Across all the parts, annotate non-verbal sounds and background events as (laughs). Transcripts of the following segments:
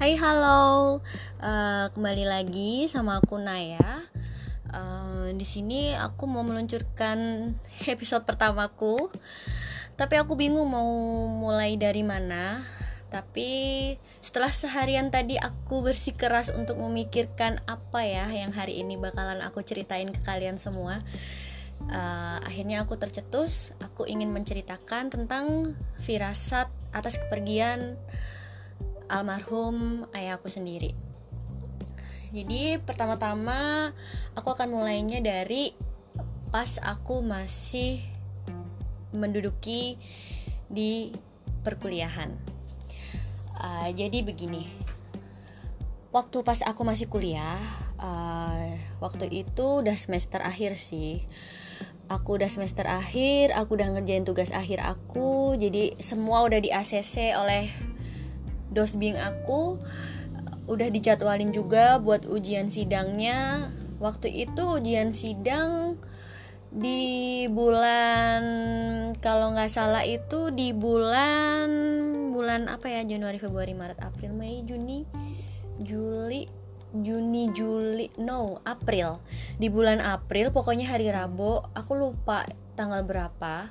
Hai halo, uh, kembali lagi sama aku Naya. Uh, di sini aku mau meluncurkan (laughs) episode pertamaku, tapi aku bingung mau mulai dari mana. Tapi setelah seharian tadi aku bersikeras untuk memikirkan apa ya yang hari ini bakalan aku ceritain ke kalian semua. Uh, akhirnya aku tercetus, aku ingin menceritakan tentang firasat atas kepergian almarhum ayahku sendiri. Jadi pertama-tama aku akan mulainya dari pas aku masih menduduki di perkuliahan. Uh, jadi begini, waktu pas aku masih kuliah, uh, waktu itu udah semester akhir sih. Aku udah semester akhir, aku udah ngerjain tugas akhir aku, jadi semua udah di ACC oleh dosbing aku udah dijadwalin juga buat ujian sidangnya. Waktu itu ujian sidang di bulan kalau nggak salah itu di bulan bulan apa ya? Januari Februari Maret April Mei Juni Juli Juni Juli no April. Di bulan April pokoknya hari Rabu aku lupa tanggal berapa.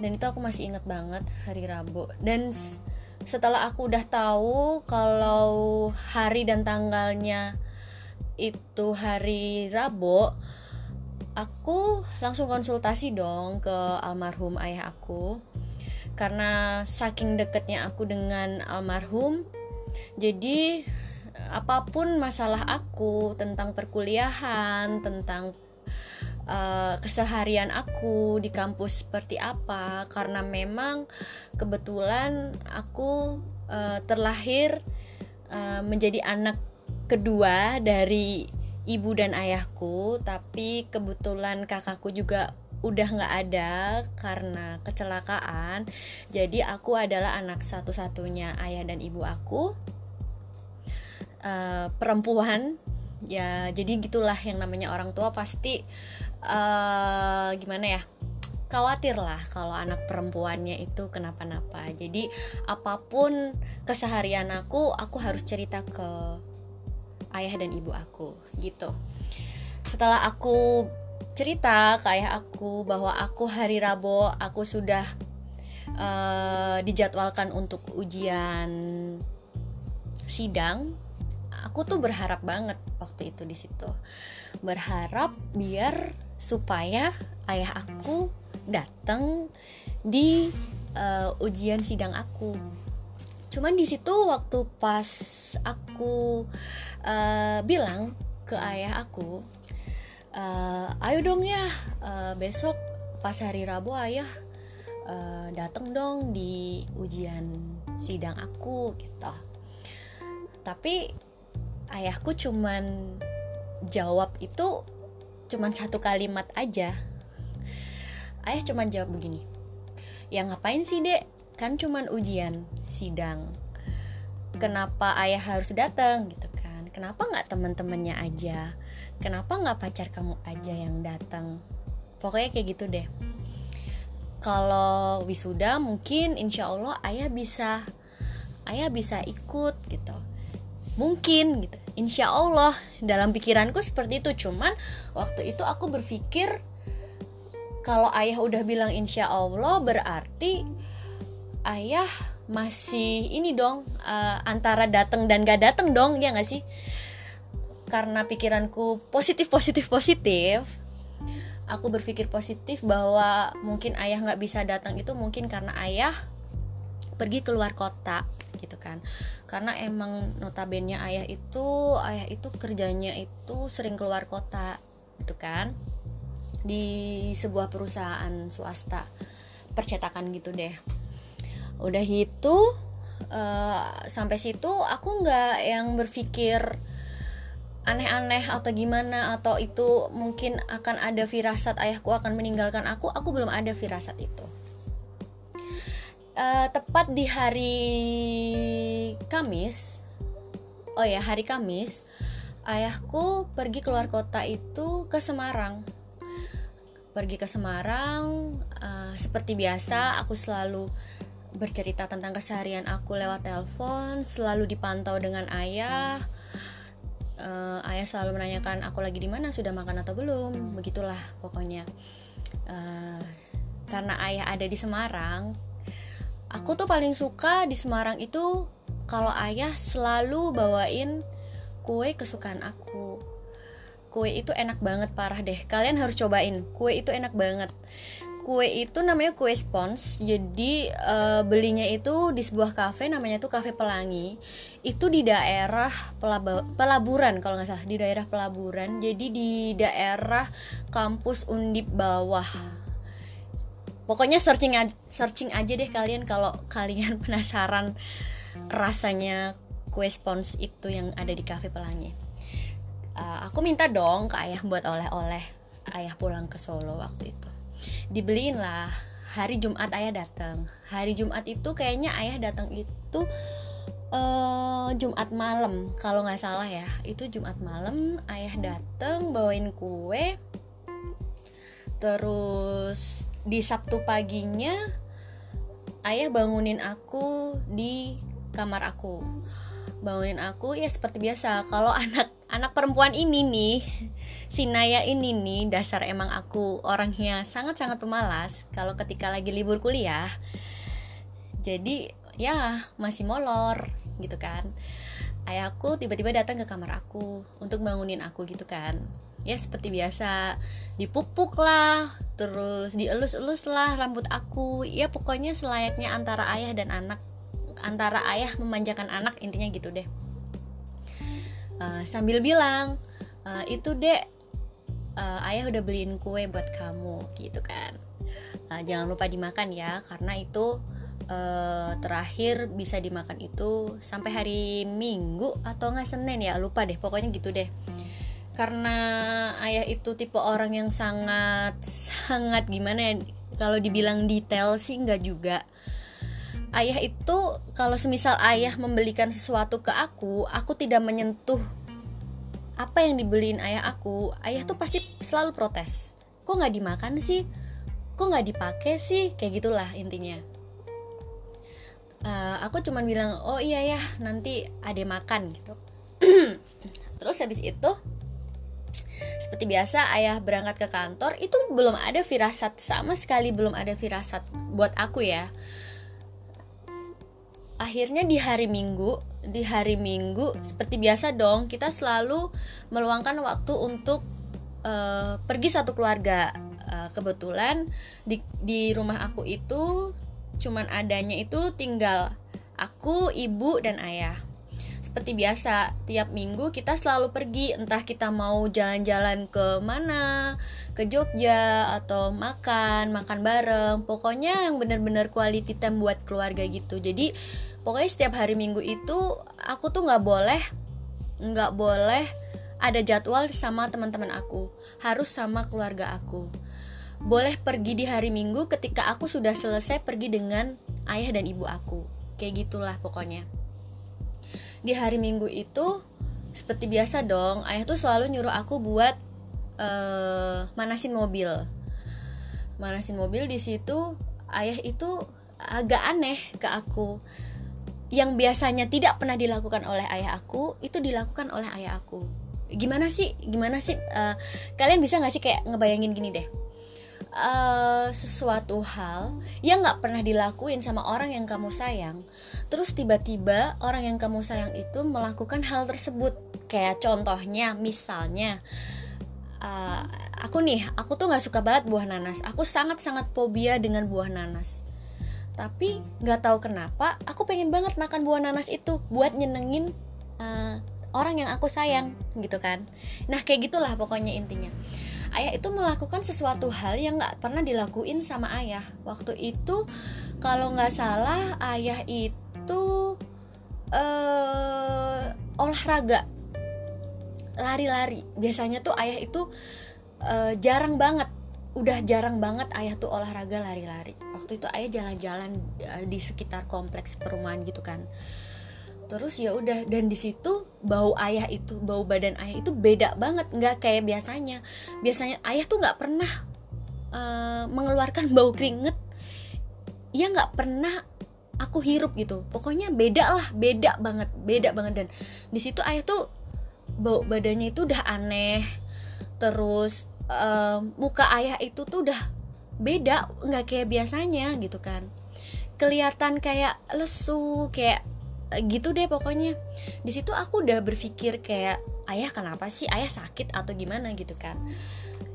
Dan itu aku masih inget banget hari Rabu. Dan setelah aku udah tahu kalau hari dan tanggalnya itu hari Rabu aku langsung konsultasi dong ke almarhum ayah aku. Karena saking deketnya aku dengan almarhum jadi apa pun masalah aku tentang perkuliahan tentang uh, keseharian aku di kampus seperti apa. Karena memang kebetulan aku uh, terlahir uh, menjadi anak kedua dari ibu dan ayahku. Tapi kebetulan kakakku juga udah nggak ada karena kecelakaan. Jadi aku adalah anak satu-satunya ayah dan ibu aku. Uh, perempuan. Ya jadi gitulah yang namanya orang tua. Pasti uh, gimana ya? Khawatir lah kalau anak perempuannya itu kenapa-napa. Jadi apa pun keseharian aku aku harus cerita ke ayah dan ibu aku gitu. Setelah aku cerita ke ayah aku bahwa aku hari Rabu aku sudah uh, dijadwalkan untuk ujian sidang aku tuh berharap banget waktu itu di situ. Berharap biar supaya ayah aku datang di uh, ujian sidang aku. Cuman di situ waktu pas aku uh, bilang ke ayah aku uh, ayo dong ya uh, besok pas hari Rabu ayah uh, datang dong di ujian sidang aku gitu. Tapi ayahku cuman jawab itu cuman satu kalimat aja. Ayah cuman jawab begini ya ngapain sih dek? Kan cuman ujian sidang. Kenapa ayah harus datang gitu kan. Kenapa nggak teman-temannya aja? Kenapa nggak pacar kamu aja yang datang pokoknya kayak gitu deh. Kalau wisuda mungkin insya Allah ayah bisa ayah bisa ikut gitu. Mungkin gitu insya Allah dalam pikiranku seperti itu. Cuman waktu itu aku berpikir kalau ayah udah bilang insya Allah berarti ayah masih ini dong uh, antara dateng dan gak dateng dong ya gak sih? Karena pikiranku positif positif positif aku berpikir positif bahwa mungkin ayah nggak bisa datang itu mungkin karena ayah pergi keluar kota gitu kan. Karena emang notabene ayah itu ayah itu kerjanya itu sering keluar kota gitu kan. Di sebuah perusahaan swasta percetakan gitu deh. Udah itu uh, sampai situ aku nggak yang berpikir aneh-aneh atau gimana atau itu mungkin akan ada firasat ayahku akan meninggalkan aku aku belum ada firasat itu uh, tepat di hari Kamis. Oh ya hari Kamis ayahku pergi keluar kota itu ke Semarang. Pergi ke Semarang uh, seperti biasa aku selalu bercerita tentang keseharian aku lewat telepon selalu dipantau dengan ayah. Uh, ayah selalu menanyakan aku lagi di mana? Sudah makan atau belum? Begitulah pokoknya. Uh, karena ayah ada di Semarang aku tuh paling suka di Semarang itu kalau ayah selalu bawain kue kesukaan aku. Kue itu enak banget parah deh. Kalian harus cobain. Kue itu enak banget. Kue itu namanya kue spons. Jadi uh, belinya itu di sebuah kafe namanya tuh kafe pelangi. Itu di daerah Pelab pelaburan kalau nggak salah. Di daerah pelaburan. Jadi di daerah kampus undip bawah pokoknya searching searching aja deh kalian kalau (laughs) kalian penasaran rasanya kue spons itu yang ada di kafe pelangi. Uh, aku minta dong ke ayah buat oleh-oleh ayah pulang ke Solo waktu itu. Dibeliin lah hari Jumat ayah datang hari Jumat itu kayaknya ayah datang itu uh, Jumat malam. Kalau nggak salah ya itu Jumat malam ayah datang bawain kue. Terus di Sabtu paginya ayah bangunin aku di kamar aku. Bangunin aku ya seperti biasa. Kalau (laughs) anak anak perempuan ini nih si Naya ini nih dasar emang aku orangnya sangat-sangat pemalas kalau ketika lagi libur kuliah. Jadi ya masih molor gitu kan. Ayahku tiba-tiba datang ke kamar aku untuk bangunin aku gitu kan ya seperti biasa. Dipuk-puk lah terus dielus-elus lah rambut aku. Ya pokoknya selayaknya antara ayah dan anak antara ayah memanjakan anak intinya gitu deh. Uh, sambil bilang uh, itu dek uh, ayah udah beliin kue buat kamu gitu kan. Uh, jangan lupa dimakan ya karena itu uh, terakhir bisa dimakan itu sampai hari minggu atau nggak senin ya lupa deh. Pokoknya gitu deh karena ayah itu tipe orang yang sangat sangat gimana ya kalau dibilang detail sih nggak juga. Ayah itu kalau semisal ayah membelikan sesuatu ke aku aku tidak menyentuh apa yang dibeliin ayah aku ayah tuh pasti selalu protes. Kok nggak dimakan sih? Kok nggak dipakai sih? Kayak gitulah intinya. Uh, aku cuman bilang oh iya ya nanti ada makan gitu. (clears throat) Terus habis itu seperti biasa ayah berangkat ke kantor itu belum ada firasat. Sama sekali belum ada firasat buat aku ya. Akhirnya di hari Minggu di hari Minggu seperti biasa dong kita selalu meluangkan waktu untuk uh, pergi satu keluarga. Uh, kebetulan di di rumah aku itu cuman adanya itu tinggal aku ibu dan ayah seperti biasa tiap minggu kita selalu pergi. Entah kita mau jalan-jalan ke mana ke Jogja atau makan makan bareng. Pokoknya yang benar-benar quality time buat keluarga gitu. Jadi pokoknya setiap hari minggu itu aku tuh nggak boleh nggak boleh ada jadwal sama teman-teman aku. Harus sama keluarga aku. Boleh pergi di hari minggu ketika aku sudah selesai pergi dengan ayah dan ibu aku. Kayak gitulah pokoknya di hari minggu itu seperti biasa dong ayah tuh selalu nyuruh aku buat uh, manasin mobil. Manasin mobil di situ ayah itu agak aneh ke aku. Yang biasanya tidak pernah dilakukan oleh ayah aku itu dilakukan oleh ayah aku. Gimana sih? Gimana sih? Uh, kalian bisa nggak sih kayak ngebayangin gini deh uh, sesuatu hal yang nggak pernah dilakuin sama orang yang kamu sayang. Terus tiba-tiba orang yang kamu sayang itu melakukan hal tersebut. Kayak contohnya misalnya uh, aku nih aku tuh nggak suka banget buah nanas. Aku sangat sangat fobia dengan buah nanas. Tapi nggak tahu kenapa aku pengen banget makan buah nanas itu buat nyenengin uh, orang yang aku sayang gitu kan. Nah kayak gitulah pokoknya intinya ayah itu melakukan sesuatu hal yang nggak pernah dilakuin sama ayah. Waktu itu kalau nggak salah ayah itu uh, olahraga. Lari-lari. Biasanya tuh ayah itu uh, jarang banget. Udah jarang banget ayah tuh olahraga lari-lari. Waktu itu ayah jalan-jalan uh, di sekitar kompleks perumahan gitu kan. Terus ya udah dan di situ bau ayah itu bau badan ayah itu beda banget nggak kayak biasanya. Biasanya ayah tuh nggak pernah uh, mengeluarkan bau keringet. Ia nggak pernah aku hirup gitu. Pokoknya beda lah beda banget beda banget. Dan di situ ayah tuh bau badannya itu udah aneh. Terus um, muka ayah itu tuh udah beda nggak kayak biasanya gitu kan. Kelihatan kayak lesu kayak gitu deh pokoknya. Di situ aku udah berpikir kayak ayah kenapa sih? Ayah sakit atau gimana? gitu kan.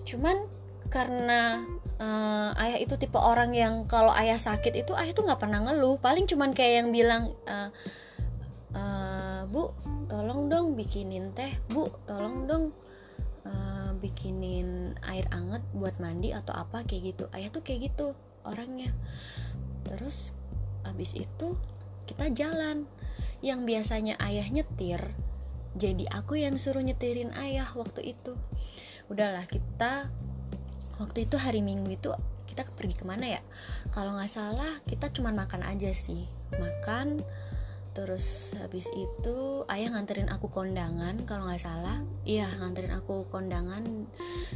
Cuman karena uh, ayah itu tipe orang yang kalau ayah sakit itu ayah tuh nggak pernah ngeluh. Paling cuman kayak yang bilang uh, uh, bu tolong dong bikinin teh. Bu tolong dong uh, bikinin air anget buat mandi atau apa kayak gitu. Ayah tuh kayak gitu orangnya. Terus abis itu kita jalan yang biasanya ayah nyetir jadi aku yang suruh nyetirin ayah waktu itu. Udahlah kita waktu itu hari minggu itu kita pergi ke mana ya? Kalau nggak salah kita cuma makan aja sih. Makan terus habis itu ayah nganterin aku kondangan kalau nggak salah. Iya nganterin aku kondangan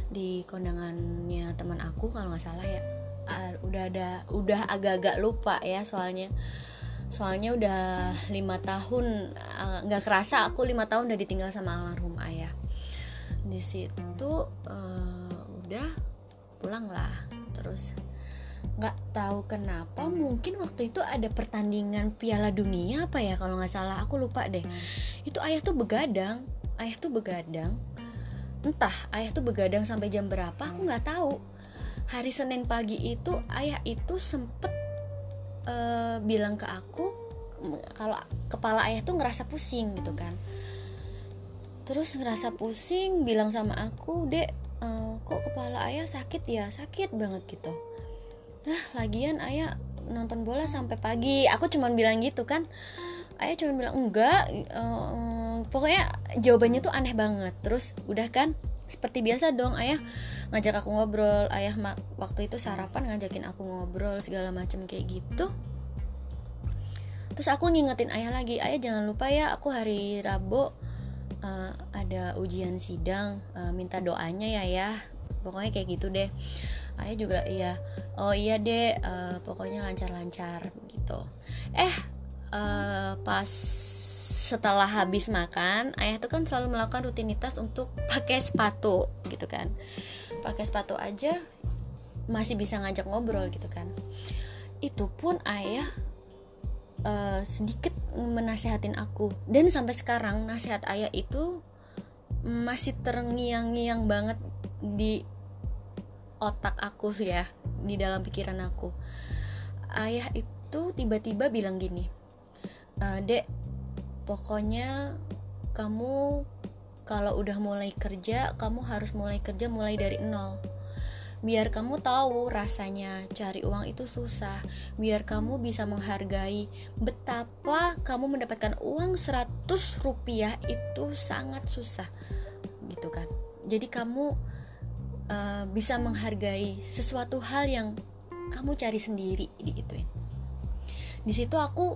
di kondangannya teman aku kalau nggak salah ya. Uh, udah ada udah agak-agak lupa ya soalnya soalnya udah lima tahun ah, nggak uh, kerasa aku lima tahun udah ditinggal sama almarhum ayah. Di situ uh, udah pulang lah. Terus nggak tahu kenapa mungkin waktu itu ada pertandingan Piala Dunia apa ya kalau nggak salah. Aku lupa deh. Itu ayah tuh begadang ayah tuh begadang. Entah ayah tuh begadang sampai jam berapa aku nggak tahu. Hari Senin pagi itu ayah itu sempet uh, bilang ke aku kalau kepala ayah tuh ngerasa pusing gitu kan. Terus ngerasa pusing bilang sama aku dek uh, kok kepala ayah sakit ya? Sakit banget gitu. Nah lagian ayah nonton bola sampai pagi. Aku cuman bilang gitu kan. Ayah cuma bilang enggak uh, pokoknya jawabannya tuh aneh banget. Terus udah kan seperti biasa dong ayah ngajak aku ngobrol. Ayah waktu itu sarapan ngajakin aku ngobrol segala macam kayak gitu. Terus aku ngingetin ayah lagi ayah jangan lupa ya aku hari Rabu uh, ada ujian sidang uh, minta doanya ya ya pokoknya kayak gitu deh. Ayah juga iya. Oh iya deh uh, pokoknya lancar-lancar gitu. Eh uh, pas setelah habis makan ayah tuh kan selalu melakukan rutinitas untuk pakai sepatu gitu kan. Pakai sepatu aja masih bisa ngajak ngobrol gitu kan. Itu pun ayah uh, sedikit menasehatin aku. Dan sampai sekarang nasihat ayah itu masih terngiang-ngiang banget di otak aku sih ya di dalam pikiran aku. Ayah itu tiba-tiba bilang gini e, dek pokoknya kamu kalau udah mulai kerja kamu harus mulai kerja mulai dari nol. Biar kamu tahu rasanya cari uang itu susah. Biar kamu bisa menghargai betapa kamu mendapatkan uang 100 rupiah itu sangat susah gitu kan? Jadi kamu uh, bisa menghargai sesuatu hal yang kamu cari sendiri digituin di situ aku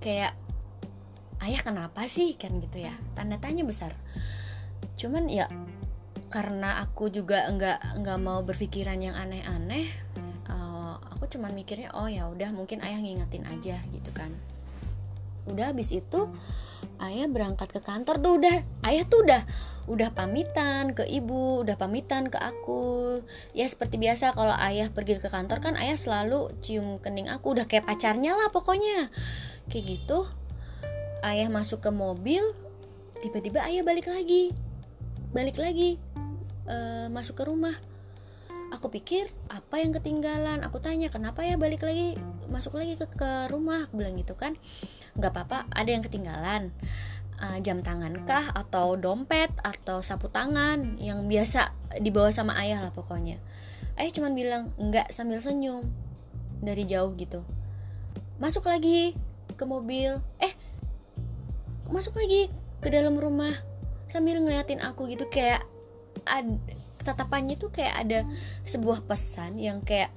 kayak ayah kenapa sih? Kan gitu ya. Tanda tanya besar. Cuman ya karena aku juga nggak nggak mau berpikiran yang aneh-aneh uh, aku cuman mikirnya oh ya udah mungkin ayah ngingetin aja gitu kan. Udah habis itu ayah berangkat ke kantor tuh udah ayah tuh udah udah pamitan ke ibu udah pamitan ke aku. Ya seperti biasa kalau ayah pergi ke kantor kan ayah selalu cium kening aku. Udah kayak pacarnya lah pokoknya. Kayak gitu ayah masuk ke mobil tiba-tiba ayah balik lagi. Balik lagi uh, masuk ke rumah. Aku pikir apa yang ketinggalan? Aku tanya kenapa ya balik lagi masuk lagi ke, ke rumah? Aku bilang gitu kan. Nggak apa-apa ada yang ketinggalan. Uh, jam tangan kah atau dompet atau sapu tangan yang biasa dibawa sama ayah lah pokoknya. Ayah cuman bilang enggak sambil senyum. Dari jauh gitu. Masuk lagi ke mobil. Eh masuk lagi ke dalam rumah sambil ngeliatin aku gitu kayak ad, tatapannya tuh kayak ada sebuah pesan yang kayak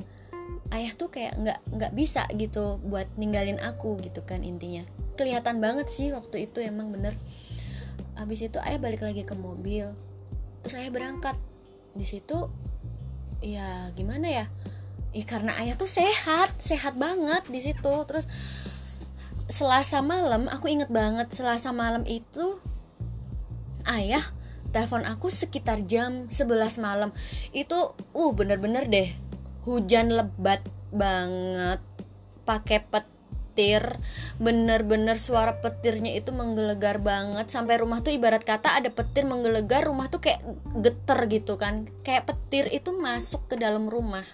ayah tuh kayak nggak nggak bisa gitu buat ninggalin aku gitu kan intinya. Kelihatan banget sih waktu itu emang bener. Habis itu ayah balik lagi ke mobil terus ayah berangkat. Di situ ya gimana ya? Ya karena ayah tuh sehat sehat banget di situ. Terus Selasa malam aku inget banget Selasa malam itu ayah telepon aku sekitar jam 11 malam. Itu uh bener-bener deh hujan lebat banget pakai petir bener-bener suara petirnya itu menggelegar banget. Sampai rumah tuh ibarat kata ada petir menggelegar rumah tuh kayak geter gitu kan kayak petir itu masuk ke dalam rumah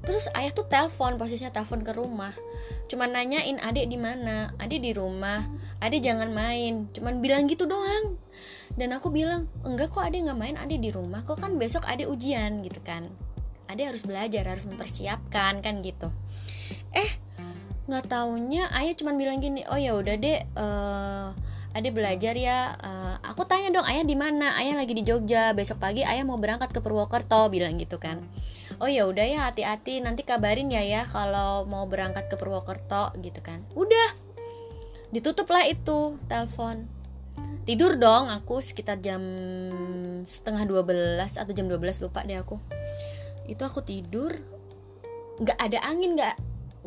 terus ayah tuh telepon posisinya telepon ke rumah. Cuman nanyain adik di mana? Adik di rumah. Adik jangan main. Cuman bilang gitu doang. Dan aku bilang enggak kok adik nggak main. Adik di rumah kok. Kan besok adik ujian gitu kan. Adik harus belajar harus mempersiapkan kan gitu. Eh nggak taunya ayah cuman bilang gini oh ya udah deh uh, adik belajar ya. Uh, aku tanya dong ayah di mana? Ayah lagi di Jogja. Besok pagi ayah mau berangkat ke Purwokerto bilang gitu kan oh ya udah ya hati-hati. Nanti kabarin ya ya kalau mau berangkat ke Purwokerto gitu kan. Udah. Ditutup lah itu telepon. Tidur dong aku sekitar jam setengah 12 atau jam 12 lupa deh aku. Itu aku tidur. Nggak ada angin nggak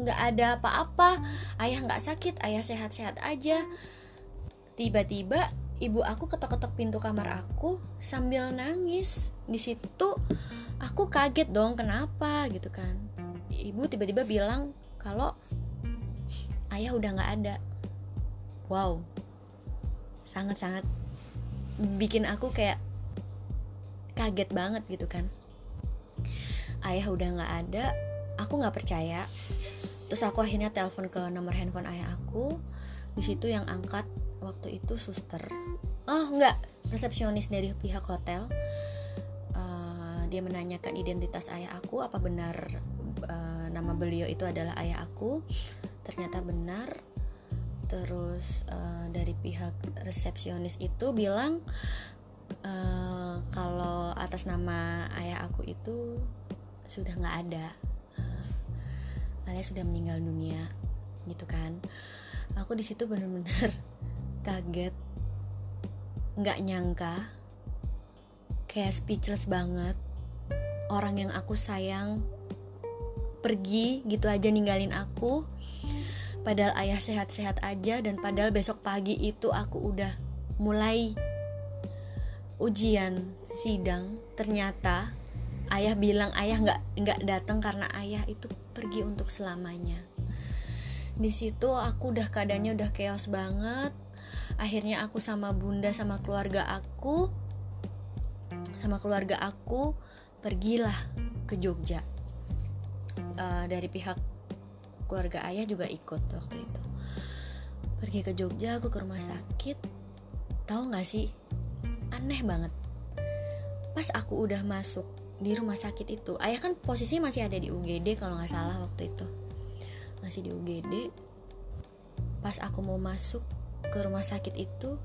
nggak ada apa-apa. Ayah nggak sakit ayah sehat-sehat aja. Tiba-tiba ibu aku ketok-ketok pintu kamar aku sambil nangis. Di situ aku kaget dong kenapa gitu kan. Ibu tiba-tiba bilang kalau ayah udah nggak ada. Wow sangat-sangat bikin aku kayak kaget banget gitu kan. Ayah udah nggak ada aku nggak percaya. Terus aku akhirnya telepon ke nomor handphone ayah aku. Di situ yang angkat waktu itu suster oh nggak resepsionis dari pihak hotel. Dia menanyakan identitas ayah aku apa benar uh, nama beliau itu adalah ayah aku? Ternyata benar. Terus uh, dari pihak resepsionis itu bilang uh, kalau atas nama ayah aku itu sudah nggak ada. Uh, alias sudah meninggal dunia gitu kan. Aku di situ bener-bener kaget nggak nyangka kayak speechless banget. Orang yang aku sayang pergi gitu aja ninggalin aku. Padahal ayah sehat-sehat aja dan padahal besok pagi itu aku udah mulai ujian sidang. Ternyata ayah bilang ayah nggak nggak datang karena ayah itu pergi untuk selamanya. Di situ aku udah keadaannya udah chaos banget akhirnya aku sama bunda sama keluarga aku sama keluarga aku pergilah ke Jogja. Uh, dari pihak keluarga ayah juga ikut waktu itu. Pergi ke Jogja aku ke rumah sakit. Tahu nggak sih? Aneh banget. Pas aku udah masuk di rumah sakit itu ayah kan posisinya masih ada di UGD kalau nggak salah waktu itu. Masih di UGD pas aku mau masuk ke rumah sakit itu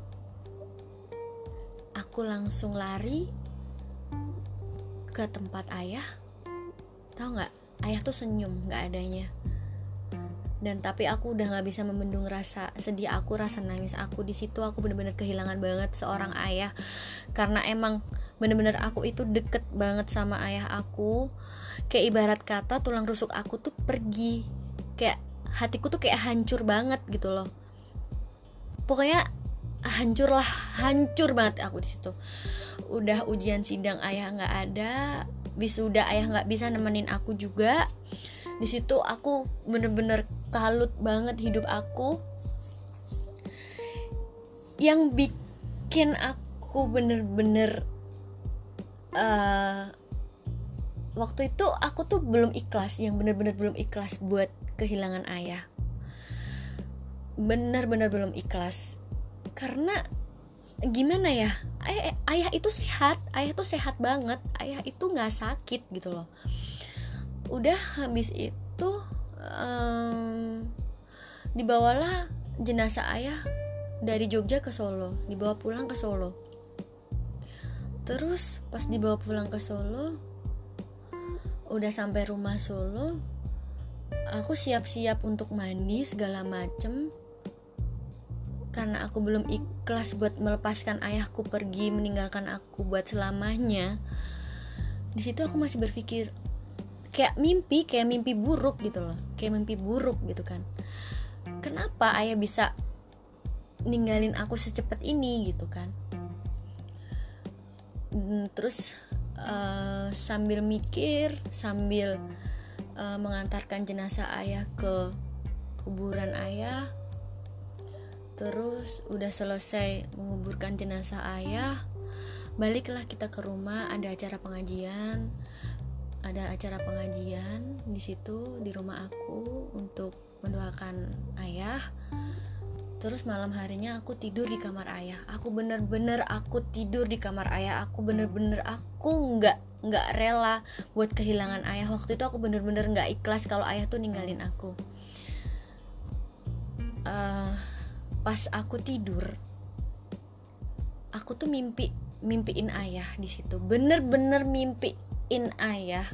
aku langsung lari ke tempat ayah. Tahu nggak? Ayah tuh senyum nggak adanya. Dan tapi aku udah nggak bisa membendung rasa sedih aku rasa nangis aku. Di situ aku bener-bener kehilangan banget seorang ayah. Karena emang bener-bener aku itu deket banget sama ayah aku. Kayak ibarat kata tulang rusuk aku tuh pergi. Kayak hatiku tuh kayak hancur banget gitu loh pokoknya hancur lah hancur banget aku di situ. Udah ujian sidang ayah nggak ada wisuda ayah nggak bisa nemenin aku juga. Di situ aku bener-bener kalut banget hidup aku. Yang bikin aku bener-bener uh, waktu itu aku tuh belum ikhlas yang bener-bener belum ikhlas buat kehilangan ayah bener-bener belum ikhlas. Karena gimana ya? Ayah, ayah itu sehat ayah tuh sehat banget ayah itu nggak sakit gitu loh. Udah habis itu um, dibawalah jenazah ayah dari Jogja ke Solo dibawa pulang ke Solo. Terus pas dibawa pulang ke Solo udah sampai rumah Solo aku siap-siap untuk mandi segala macem karena aku belum ikhlas buat melepaskan ayahku pergi meninggalkan aku buat selamanya di situ aku masih berpikir kayak mimpi kayak mimpi buruk gitu loh. Kayak mimpi buruk gitu kan. Kenapa ayah bisa ninggalin aku secepat ini gitu kan? Hmm, terus uh, sambil mikir sambil uh, mengantarkan jenazah ayah ke kuburan ayah terus udah selesai menguburkan jenazah ayah baliklah kita ke rumah. Ada acara pengajian ada acara pengajian di situ di rumah aku untuk mendoakan ayah. Terus malam harinya aku tidur di kamar ayah. Aku bener-bener aku tidur di kamar ayah. Aku bener-bener aku nggak nggak rela buat kehilangan ayah. Waktu itu aku bener-bener nggak ikhlas kalau ayah tuh ninggalin aku. Uh, pas aku tidur aku tuh mimpi mimpiin ayah di situ. Bener-bener mimpiin ayah.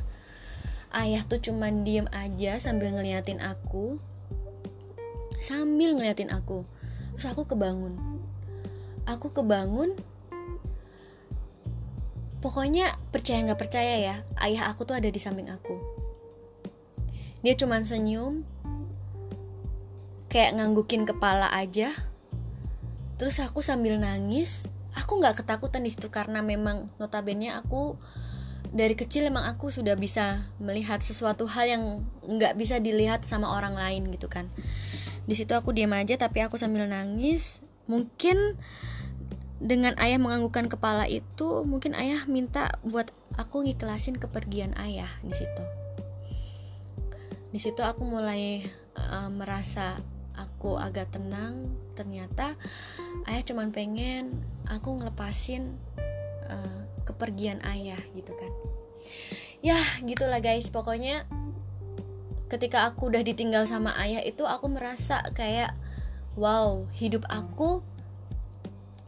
Ayah tuh cuman diem aja sambil ngeliatin aku. Sambil ngeliatin aku. Terus aku kebangun. Aku kebangun. Pokoknya percaya nggak percaya ya ayah aku tuh ada di samping aku. Dia cuman senyum kayak nganggukin kepala aja. Terus aku sambil nangis aku nggak ketakutan di situ karena memang notabene aku dari kecil emang aku sudah bisa melihat sesuatu hal yang nggak bisa dilihat sama orang lain gitu kan. Di situ aku diam aja tapi aku sambil nangis. Mungkin dengan ayah menganggukkan kepala itu mungkin ayah minta buat aku ngiklasin kepergian ayah di situ. Di situ aku mulai uh, merasa aku agak tenang ternyata ayah cuman pengen aku ngelepasin uh, kepergian ayah gitu kan. Ya gitulah guys pokoknya ketika aku udah ditinggal sama ayah itu aku merasa kayak wow hidup aku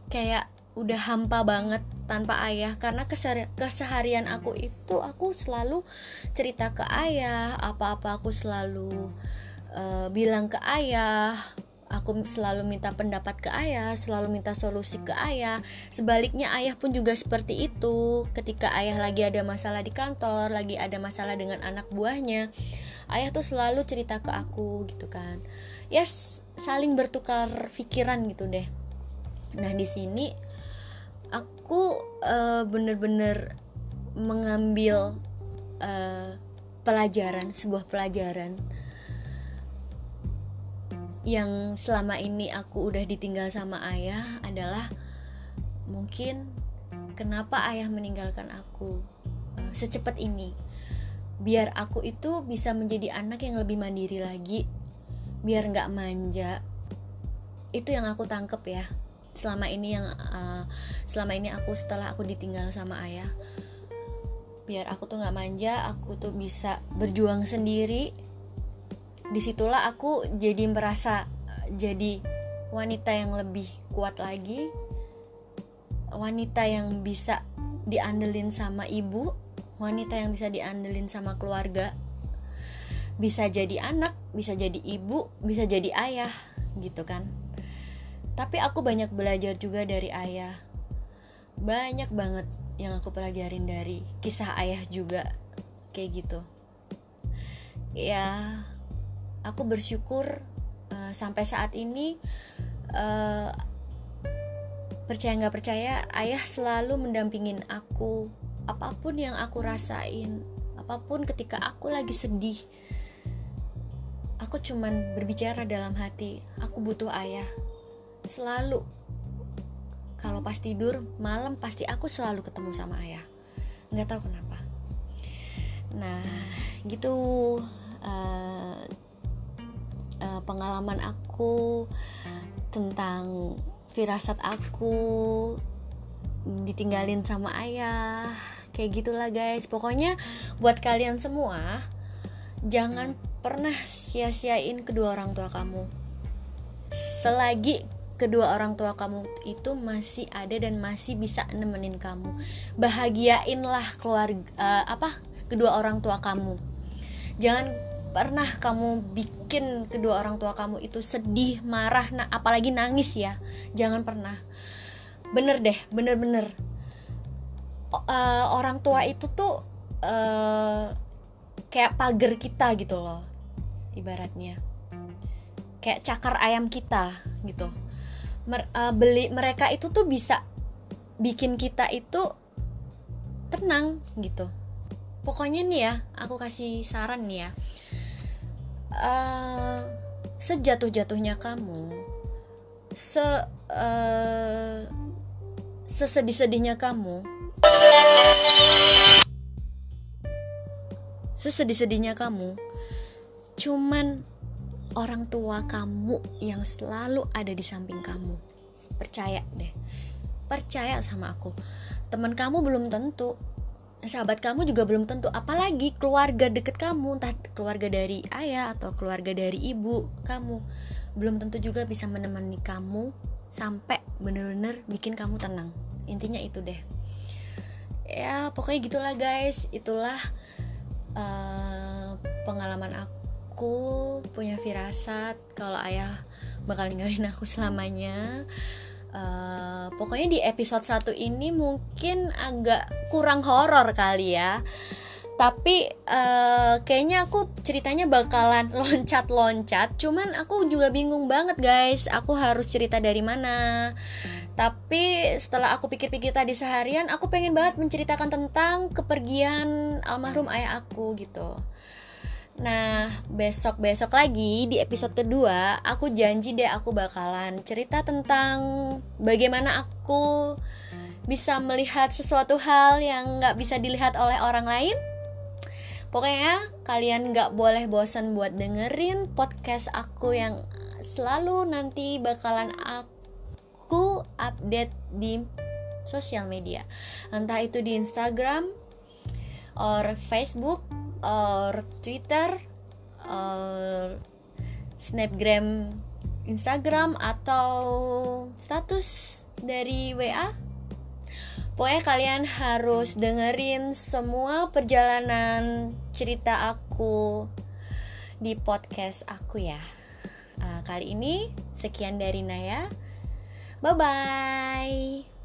kayak udah hampa banget tanpa ayah. Karena keseharian aku itu aku selalu cerita ke ayah apa-apa aku selalu uh, bilang ke ayah aku selalu minta pendapat ke ayah, selalu minta solusi ke ayah. Sebaliknya ayah pun juga seperti itu. Ketika ayah lagi ada masalah di kantor, lagi ada masalah dengan anak buahnya, ayah tuh selalu cerita ke aku gitu kan. Ya yes, saling bertukar pikiran gitu deh. Nah, di sini aku uh, bener-bener mengambil uh, pelajaran, sebuah pelajaran yang selama ini aku udah ditinggal sama ayah adalah mungkin kenapa ayah meninggalkan aku uh, secepat ini. Biar aku itu bisa menjadi anak yang lebih mandiri lagi biar nggak manja. Itu yang aku tangkep ya selama ini yang uh, selama ini aku setelah aku ditinggal sama ayah. Biar aku tuh nggak manja aku tuh bisa berjuang sendiri di situlah aku jadi merasa jadi wanita yang lebih kuat lagi wanita yang bisa diandelin sama ibu wanita yang bisa diandelin sama keluarga. Bisa jadi anak bisa jadi ibu bisa jadi ayah gitu kan. Tapi aku banyak belajar juga dari ayah. Banyak banget yang aku pelajarin dari kisah ayah juga kayak gitu. Ya aku bersyukur uh, sampai saat ini uh, percaya nggak percaya ayah selalu mendampingin aku. Apa pun yang aku rasain apa pun ketika aku lagi sedih aku cuman berbicara dalam hati aku butuh ayah. Selalu. Kalau pas tidur malam pasti aku selalu ketemu sama ayah. Nggak tahu kenapa. Nah gitu uh, uh, pengalaman aku tentang firasat aku ditinggalin sama ayah kayak gitulah guys. Pokoknya buat kalian semua jangan pernah sia-siain kedua orang tua kamu. Selagi kedua orang tua kamu itu masih ada dan masih bisa nemenin kamu bahagiainlah keluarga uh, apa kedua orang tua kamu. Jangan pernah kamu bikin kedua orang tua kamu itu sedih, marah, nah, apalagi nangis ya. Jangan pernah. Bener deh, bener-bener. Uh, orang tua itu tuh uh, kayak pagar kita gitu loh, ibaratnya. kayak cakar ayam kita gitu Mer, uh, beli mereka itu tuh bisa bikin kita itu tenang gitu pokoknya nih ya aku kasih saran nih ya uh, sejatuh-jatuhnya kamu se uh, sesedih-sedihnya kamu sesedih-sedihnya kamu cuman orang tua kamu yang selalu ada di samping kamu. Percaya deh. Percaya sama aku. Teman kamu belum tentu sahabat kamu juga belum tentu apalagi keluarga deket kamu entah keluarga dari ayah atau keluarga dari ibu kamu. Belum tentu juga bisa menemani kamu sampai bener-bener bikin kamu tenang. Intinya itu deh. Ya pokoknya gitulah guys. Itulah uh, pengalaman aku punya firasat kalau ayah bakal ninggalin aku selamanya uh, pokoknya di episode 1 ini mungkin agak kurang horor kali ya. Tapi uh, kayaknya aku ceritanya bakalan (laughs) loncat-loncat. Cuman aku juga bingung banget guys. Aku harus cerita dari mana. Tapi setelah aku pikir-pikir tadi seharian aku pengen banget menceritakan tentang kepergian almarhum ayah aku gitu Nah, besok-besok lagi di episode kedua, aku janji deh aku bakalan cerita tentang bagaimana aku bisa melihat sesuatu hal yang nggak bisa dilihat oleh orang lain. Pokoknya kalian gak boleh bosan buat dengerin podcast aku yang selalu nanti bakalan aku update di sosial media. Entah itu di Instagram or Facebook or Twitter or Snapgram Instagram atau status dari WA Pokoknya kalian harus dengerin semua perjalanan cerita aku di podcast aku ya. Uh, kali ini sekian dari Naya. Bye bye.